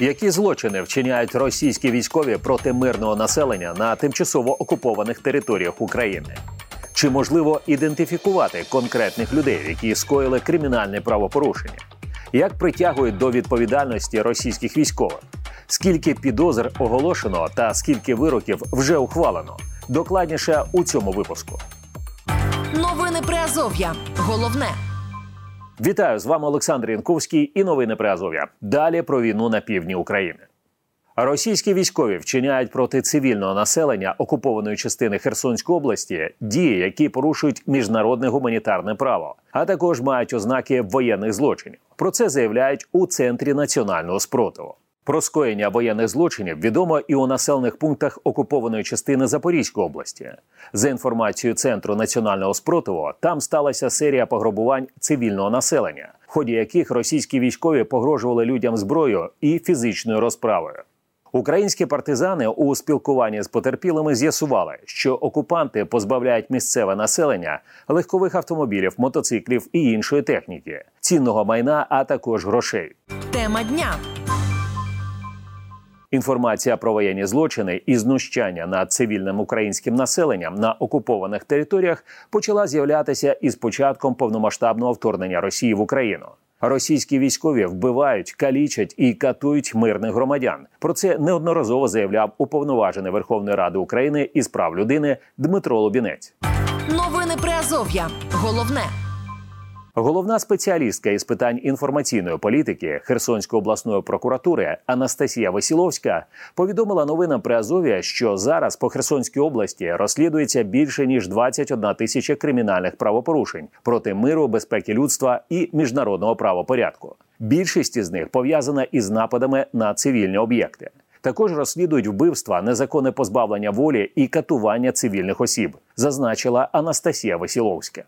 Які злочини вчиняють російські військові проти мирного населення на тимчасово окупованих територіях України? Чи можливо ідентифікувати конкретних людей, які скоїли кримінальне правопорушення? Як притягують до відповідальності російських військових? Скільки підозр оголошено та скільки вироків вже ухвалено? Докладніше у цьому випуску. Новини Приазов'я. Головне. Вітаю з вами Олександр Янковський і новини Приазов'я. Далі про війну на півдні України. Російські військові вчиняють проти цивільного населення окупованої частини Херсонської області дії, які порушують міжнародне гуманітарне право, а також мають ознаки воєнних злочинів. Про це заявляють у центрі національного спротиву. Про скоєння воєнних злочинів відомо і у населених пунктах окупованої частини Запорізької області. За інформацією центру національного спротиву, там сталася серія пограбувань цивільного населення, в ході яких російські військові погрожували людям зброєю і фізичною розправою. Українські партизани у спілкуванні з потерпілими з'ясували, що окупанти позбавляють місцеве населення легкових автомобілів, мотоциклів і іншої техніки, цінного майна, а також грошей. Тема дня. Інформація про воєнні злочини і знущання над цивільним українським населенням на окупованих територіях почала з'являтися із початком повномасштабного вторгнення Росії в Україну. Російські військові вбивають, калічать і катують мирних громадян. Про це неодноразово заявляв уповноважений Верховної Ради України із прав людини Дмитро Лобінець. Новини Приазов'я. Головне. Головна спеціалістка із питань інформаційної політики Херсонської обласної прокуратури Анастасія Васіловська повідомила новинам при Азові, що зараз по Херсонській області розслідується більше ніж 21 тисяча кримінальних правопорушень проти миру, безпеки людства і міжнародного правопорядку. Більшість із них пов'язана із нападами на цивільні об'єкти. Також розслідують вбивства, незаконне позбавлення волі і катування цивільних осіб, зазначила Анастасія Васіловська.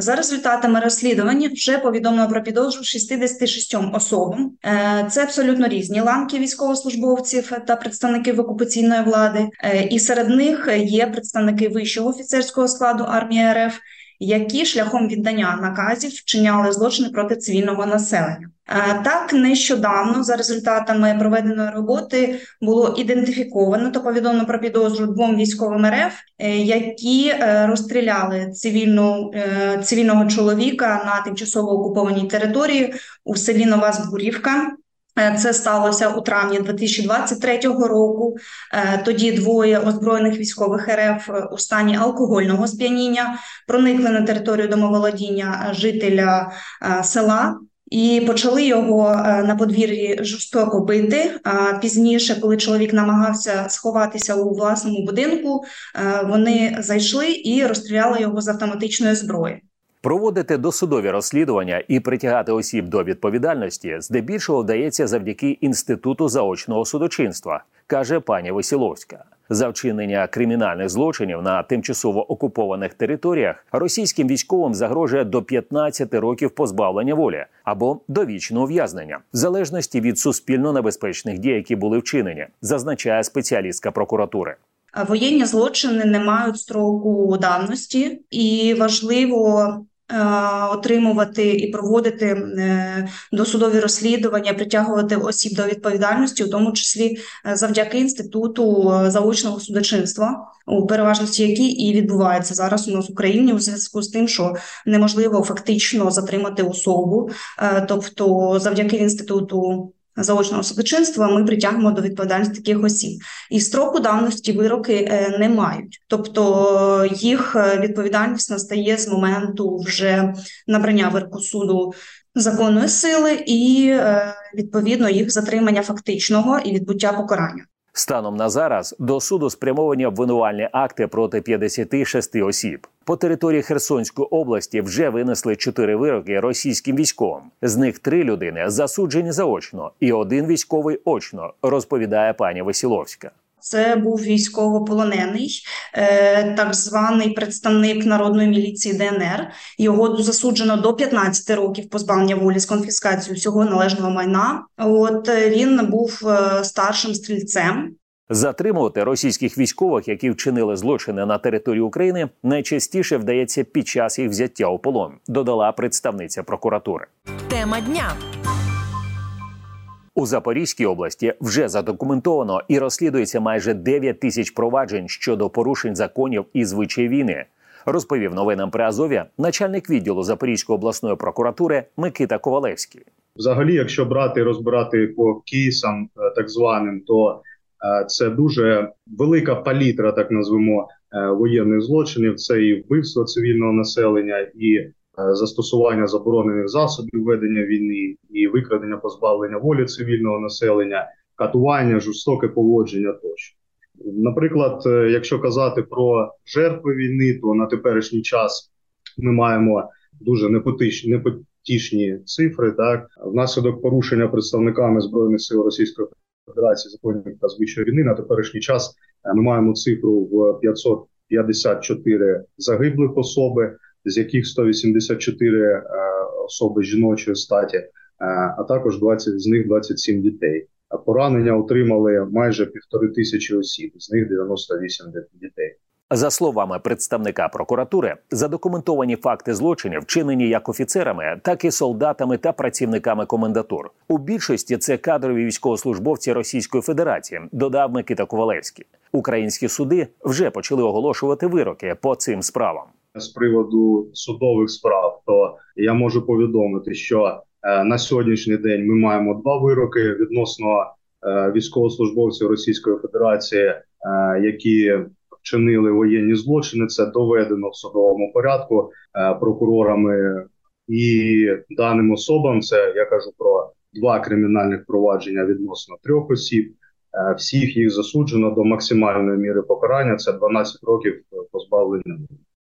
За результатами розслідування вже повідомлено про підозру 66 особам. Е, це абсолютно різні ланки військовослужбовців та представників окупаційної влади, е, і серед них є представники вищого офіцерського складу армії РФ які шляхом віддання наказів вчиняли злочини проти цивільного населення. Е, так, нещодавно за результатами проведеної роботи було ідентифіковано та повідомлено про підозру двом військовим РФ, е, які е, розстріляли цивільну цивільного чоловіка на тимчасово окупованій території у селі Нова Збурівка. Е, це сталося у травні 2023 року. Е, тоді двоє озброєних військових РФ у стані алкогольного сп'яніння проникли на територію домоволодіння жителя е, села. І почали його на подвір'ї жорстоко бити. Пізніше, коли чоловік намагався сховатися у власному будинку, вони зайшли і розстріляли його з автоматичної зброї. Проводити досудові розслідування і притягати осіб до відповідальності здебільшого вдається завдяки інституту заочного судочинства, каже пані Васіловська. За вчинення кримінальних злочинів на тимчасово окупованих територіях російським військовим загрожує до 15 років позбавлення волі або довічного ув'язнення, в залежності від суспільно небезпечних дій, які були вчинені, зазначає спеціалістка прокуратури. Воєнні злочини не мають строку давності, і важливо отримувати і проводити е, досудові розслідування, притягувати осіб до відповідальності, у тому числі е, завдяки інституту заочного судочинства, у переважності який і відбувається зараз у нас в Україні у зв'язку з тим, що неможливо фактично затримати особу, тобто завдяки інституту заочного судочинства ми притягнемо до відповідальності таких осіб, і строку давності вироки е, не мають, тобто їх е, відповідальність настає з моменту вже набрання вироку суду законної сили і е, відповідно їх затримання фактичного і відбуття покарання. Станом на зараз до суду спрямовані обвинувальні акти проти 56 осіб. По території Херсонської області вже винесли чотири вироки російським військовим. З них три людини засуджені заочно, і один військовий очно, розповідає пані Васіловська. Це був військовополонений, е, так званий представник народної міліції ДНР. Його засуджено до 15 років позбавлення волі з конфіскацією всього належного майна. От е, він був е, старшим стрільцем. Затримувати російських військових, які вчинили злочини на території України, найчастіше вдається під час їх взяття у полон. Додала представниця прокуратури. Тема дня. У Запорізькій області вже задокументовано і розслідується майже 9 тисяч проваджень щодо порушень законів і звичай війни. Розповів новинам при Азові начальник відділу Запорізької обласної прокуратури Микита Ковалевський. Взагалі, якщо брати і розбирати по кейсам, е, так званим, то це дуже велика палітра, так назвемо е, воєнних злочинів. Це і вбивство цивільного населення, і застосування заборонених засобів ведення війни, і викрадення позбавлення волі цивільного населення, катування, жорстоке поводження тощо. Наприклад, якщо казати про жертви війни, то на теперішній час ми маємо дуже непотичні тішні цифри. Так внаслідок порушення представниками збройних сил Російської Федерації законів та звичайної війни на теперішній час е, ми маємо цифру в 554 загиблих особи, з яких 184 е, особи жіночої статі, е, а також 20 з них 27 дітей. Поранення отримали майже півтори тисячі осіб, з них 98 дітей. За словами представника прокуратури, задокументовані факти злочинів вчинені як офіцерами, так і солдатами та працівниками комендатур. У більшості це кадрові військовослужбовці Російської Федерації, додав Микита Ковалевський. Українські суди вже почали оголошувати вироки по цим справам. З приводу судових справ, то я можу повідомити, що е, на сьогоднішній день ми маємо два вироки відносно е, військовослужбовців Російської Федерації, е, які вчинили воєнні злочини. Це доведено в судовому порядку е, прокурорами і даним особам. Це я кажу про два кримінальних провадження відносно трьох осіб. Е, всіх їх засуджено до максимальної міри покарання. Це 12 років позбавлення.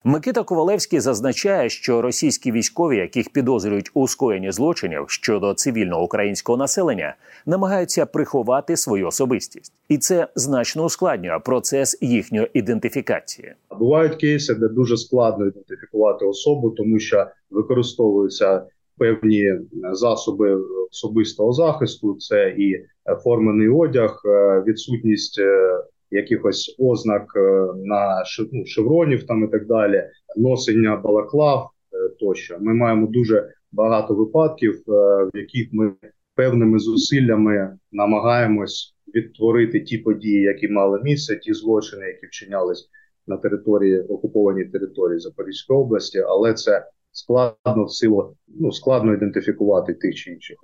Микита Ковалевський зазначає, що російські військові, яких підозрюють у скоєнні злочинів щодо цивільного українського населення, намагаються приховати свою особистість, і це значно ускладнює процес їхньої ідентифікації. Бувають кейси, де дуже складно ідентифікувати особу, тому що використовуються певні засоби особистого захисту. Це і формений одяг, е, відсутність е, якихось ознак е, на ну, шевронів там і так далі, носення балаклав е, тощо. Ми маємо дуже багато випадків, е, в яких ми певними зусиллями намагаємось відтворити ті події, які мали місце, ті злочини, які вчинялись на території окупованій території Запорізької області, але це складно в силу ну складно ідентифікувати тих чи інших.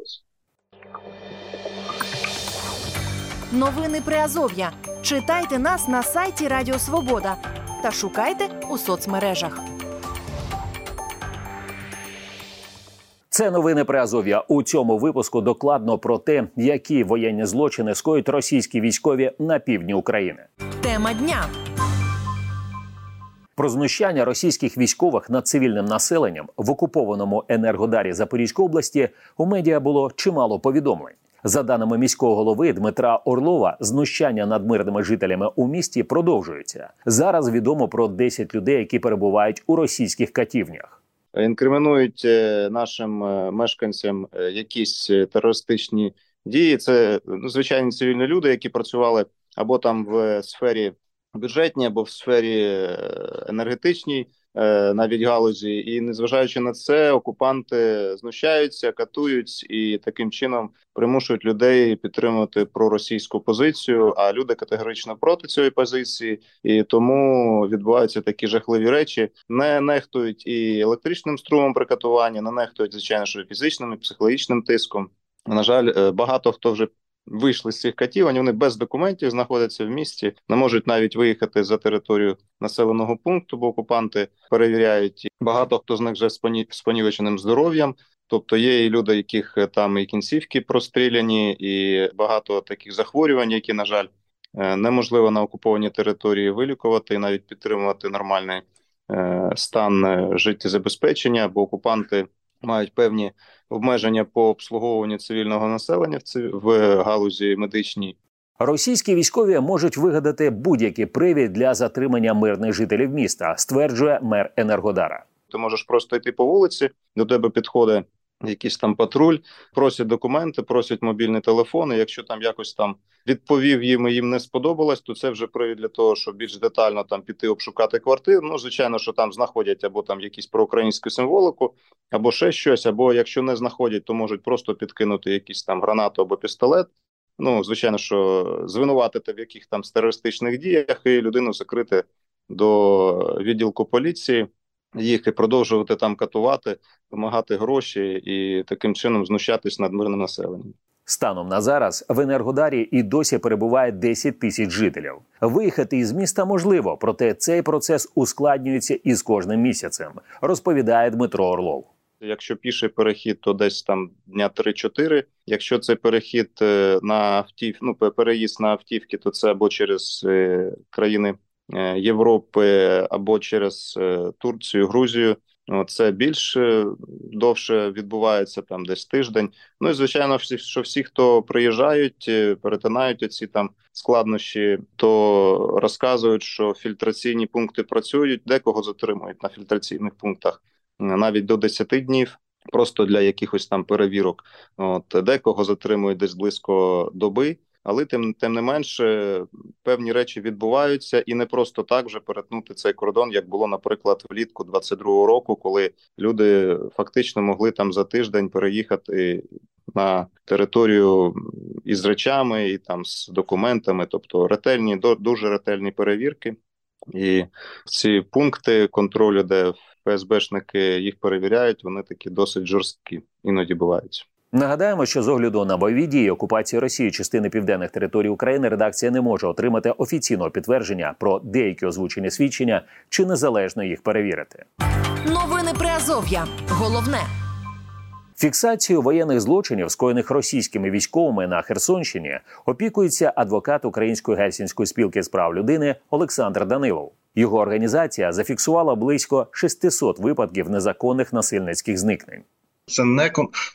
Новини Приазов'я. Читайте нас на сайті Радіо Свобода та шукайте у соцмережах. Це новини при Азов'я. У цьому випуску докладно про те, які воєнні злочини скоють російські військові на півдні України. Тема дня. Про знущання російських військових над цивільним населенням в окупованому енергодарі Запорізької області у медіа було чимало повідомлень. За даними міського голови Дмитра Орлова, знущання над мирними жителями у місті продовжується. Зараз відомо про 10 людей, які перебувають у російських катівнях. Інкримінують е, нашим е, мешканцям е, якісь терористичні дії. Це ну, звичайні цивільні люди, які працювали або там в сфері бюджетній, або в сфері енергетичній. Е, навіть галузі, і незважаючи на це, окупанти знущаються, катують і таким чином примушують людей підтримувати проросійську позицію. А люди категорично проти цієї позиції, і тому відбуваються такі жахливі речі. Не нехтують і електричним струмом при катуванні, не нехтують звичайно, що фізичним і психологічним тиском. На жаль, е, багато хто вже вийшли з цих катівань. Вони без документів знаходяться в місті, не можуть навіть виїхати за територію населеного пункту, бо окупанти перевіряють. Багато хто з них вже з понівеченим здоров'ям. Тобто є і люди, яких е, там і кінцівки простріляні, і багато таких захворювань, які на жаль е, неможливо на окупованій території вилікувати і навіть підтримувати нормальний е, стан життєзабезпечення, бо окупанти мають певні обмеження по обслуговуванню цивільного населення в галузі медичній. Російські військові можуть вигадати будь-який привід для затримання мирних жителів міста, стверджує мер Енергодара. Ти можеш просто йти по вулиці, до тебе підходить якийсь там патруль, просять документи, просять мобільні телефони. Якщо там якось там відповів їм і їм не сподобалось, то це вже привід для того, щоб більш детально там піти обшукати квартиру. Ну, звичайно, що там знаходять або там якісь проукраїнську символику, або ще щось, або якщо не знаходять, то можуть просто підкинути якісь там гранату або пістолет. Ну, звичайно, що звинуватити в яких там терористичних діях і людину закрити до відділку поліції їх і продовжувати там катувати, вимагати гроші і таким чином знущатись над мирним населенням. Станом на зараз в Енергодарі і досі перебуває 10 тисяч жителів. Виїхати із міста можливо, проте цей процес ускладнюється із кожним місяцем, розповідає Дмитро Орлов. Якщо піший перехід, то десь там дня 3-4. Якщо це перехід е, на автів, ну переїзд на автівки, то це або через е, країни Європи або через е, Турцію, Грузію. Це більш довше відбувається там десь тиждень. Ну і звичайно, всі, що всі, хто приїжджають, е, перетинають оці там складнощі, то розказують, що фільтраційні пункти працюють, декого затримують на фільтраційних пунктах навіть до 10 днів, просто для якихось там перевірок. От декого затримують десь близько доби але тим тим не менше певні речі відбуваються, і не просто так вже перетнути цей кордон, як було, наприклад, влітку 22-го року, коли люди фактично могли там за тиждень переїхати на територію із речами і там з документами, тобто ретельні, дуже ретельні перевірки. І ці пункти контролю, де ФСБшники їх перевіряють, вони такі досить жорсткі іноді бувають. Нагадаємо, що з огляду на бойові дії окупації Росії частини південних територій України редакція не може отримати офіційного підтвердження про деякі озвучені свідчення чи незалежно їх перевірити. Новини Приазов'я. Головне. Фіксацію воєнних злочинів, скоєних російськими військовими на Херсонщині, опікується адвокат Української гельсінської спілки з прав людини Олександр Данилов. Його організація зафіксувала близько 600 випадків незаконних насильницьких зникнень. Це не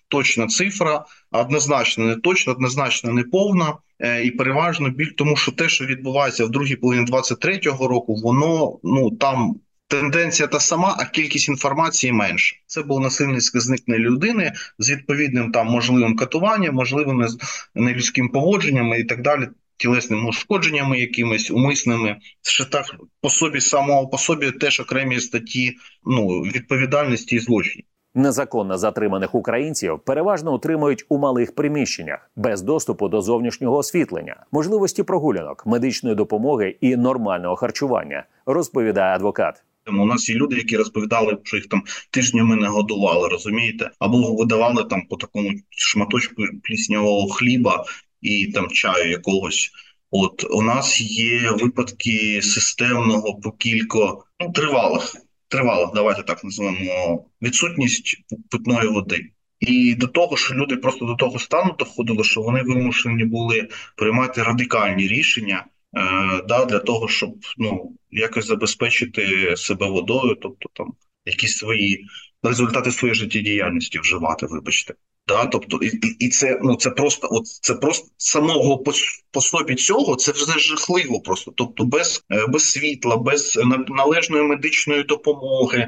точна цифра, однозначно не точна, однозначно не повна. Е, і переважно біль, тому що те, що відбувається в другій половині 23-го року, воно ну там тенденція та сама, а кількість інформації менше. Це було насильницьке зникнення людини з відповідним там можливим катуванням, можливими нелюдським поводженнями і так далі. Тілесними ушкодженнями, якимись умисними, що так по собі самого по собі теж окремі статті ну відповідальності і злочинів. Незаконно затриманих українців переважно утримують у малих приміщеннях без доступу до зовнішнього освітлення, можливості прогулянок, медичної допомоги і нормального харчування, розповідає адвокат. У нас є люди, які розповідали, що їх там тижнями не годували, розумієте, або видавали там по такому шматочку пліснявого хліба і там чаю якогось. От у нас є випадки системного по кілька ну тривалих тривала, давайте так називаємо відсутність питної води. І до того, що люди просто до того стану доходили, що вони вимушені були приймати радикальні рішення е, да, для того, щоб ну якось забезпечити себе водою, тобто там якісь свої результати своєї життєдіяльності вживати, вибачте. Да, тобто, і і це ну це просто, от це просто самого по, по собі цього це вже жахливо. Просто тобто, без е, без світла, без належної медичної допомоги.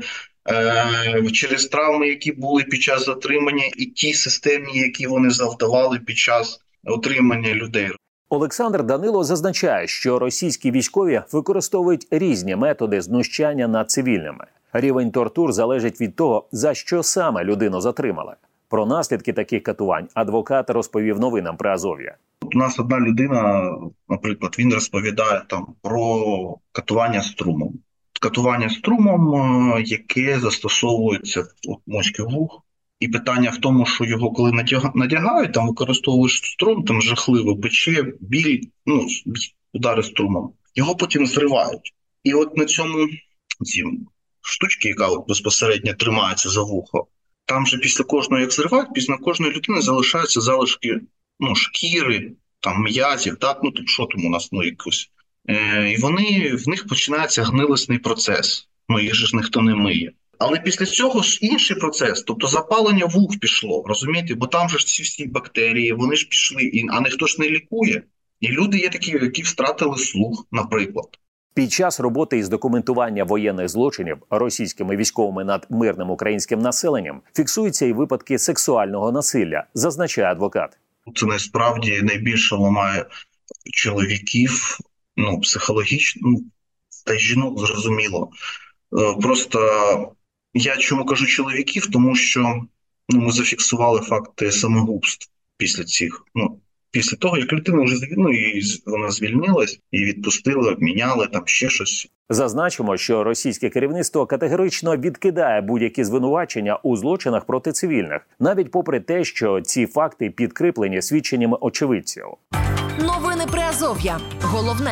Е, через травми, які були під час затримання, і ті системні, які вони завдавали під час отримання людей. Олександр Данило зазначає, що російські військові використовують різні методи знущання над цивільними. Рівень тортур залежить від того, за що саме людину затримали. Про наслідки таких катувань адвокат розповів новинам при Азов'я. У нас одна людина, наприклад, він розповідає там про катування струмом. Катування струмом, е, яке застосовується от морський вух. І питання в тому, що його коли надягають, там використовуєш струм, там жахливо пече, біль, ну удари струмом. Його потім зривають. І от на цьому ці штучки, яка от безпосередньо тримається за вухо, там же після кожного, як зривають, після кожної людини залишаються залишки ну, шкіри, там м'язів, так, ну тут що там у нас ну, якось. Е, І вони в них починається гнилисний процес. Ну, їх же ж ніхто не миє. Але після цього ж інший процес, тобто запалення вух пішло, розумієте? Бо там же ж ці всі бактерії, вони ж пішли, а ніхто ж не лікує. І люди є такі, які втратили слух, наприклад. Під час роботи із документування воєнних злочинів російськими військовими над мирним українським населенням фіксуються і випадки сексуального насилля, зазначає адвокат. Це насправді найбільше ламає чоловіків, ну психологічно ну, та жінок зрозуміло. Е, Просто я чому кажу чоловіків, тому що ну, ми зафіксували факти самогубств після цих. Ну після того, як людина вже звільнила, ну, і з- вона звільнилась, і відпустили, обміняли там ще щось. Зазначимо, що російське керівництво категорично відкидає будь-які звинувачення у злочинах проти цивільних, навіть попри те, що ці факти підкріплені свідченнями очевидців. Новини Приазов'я. Головне.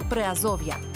Приазов'я.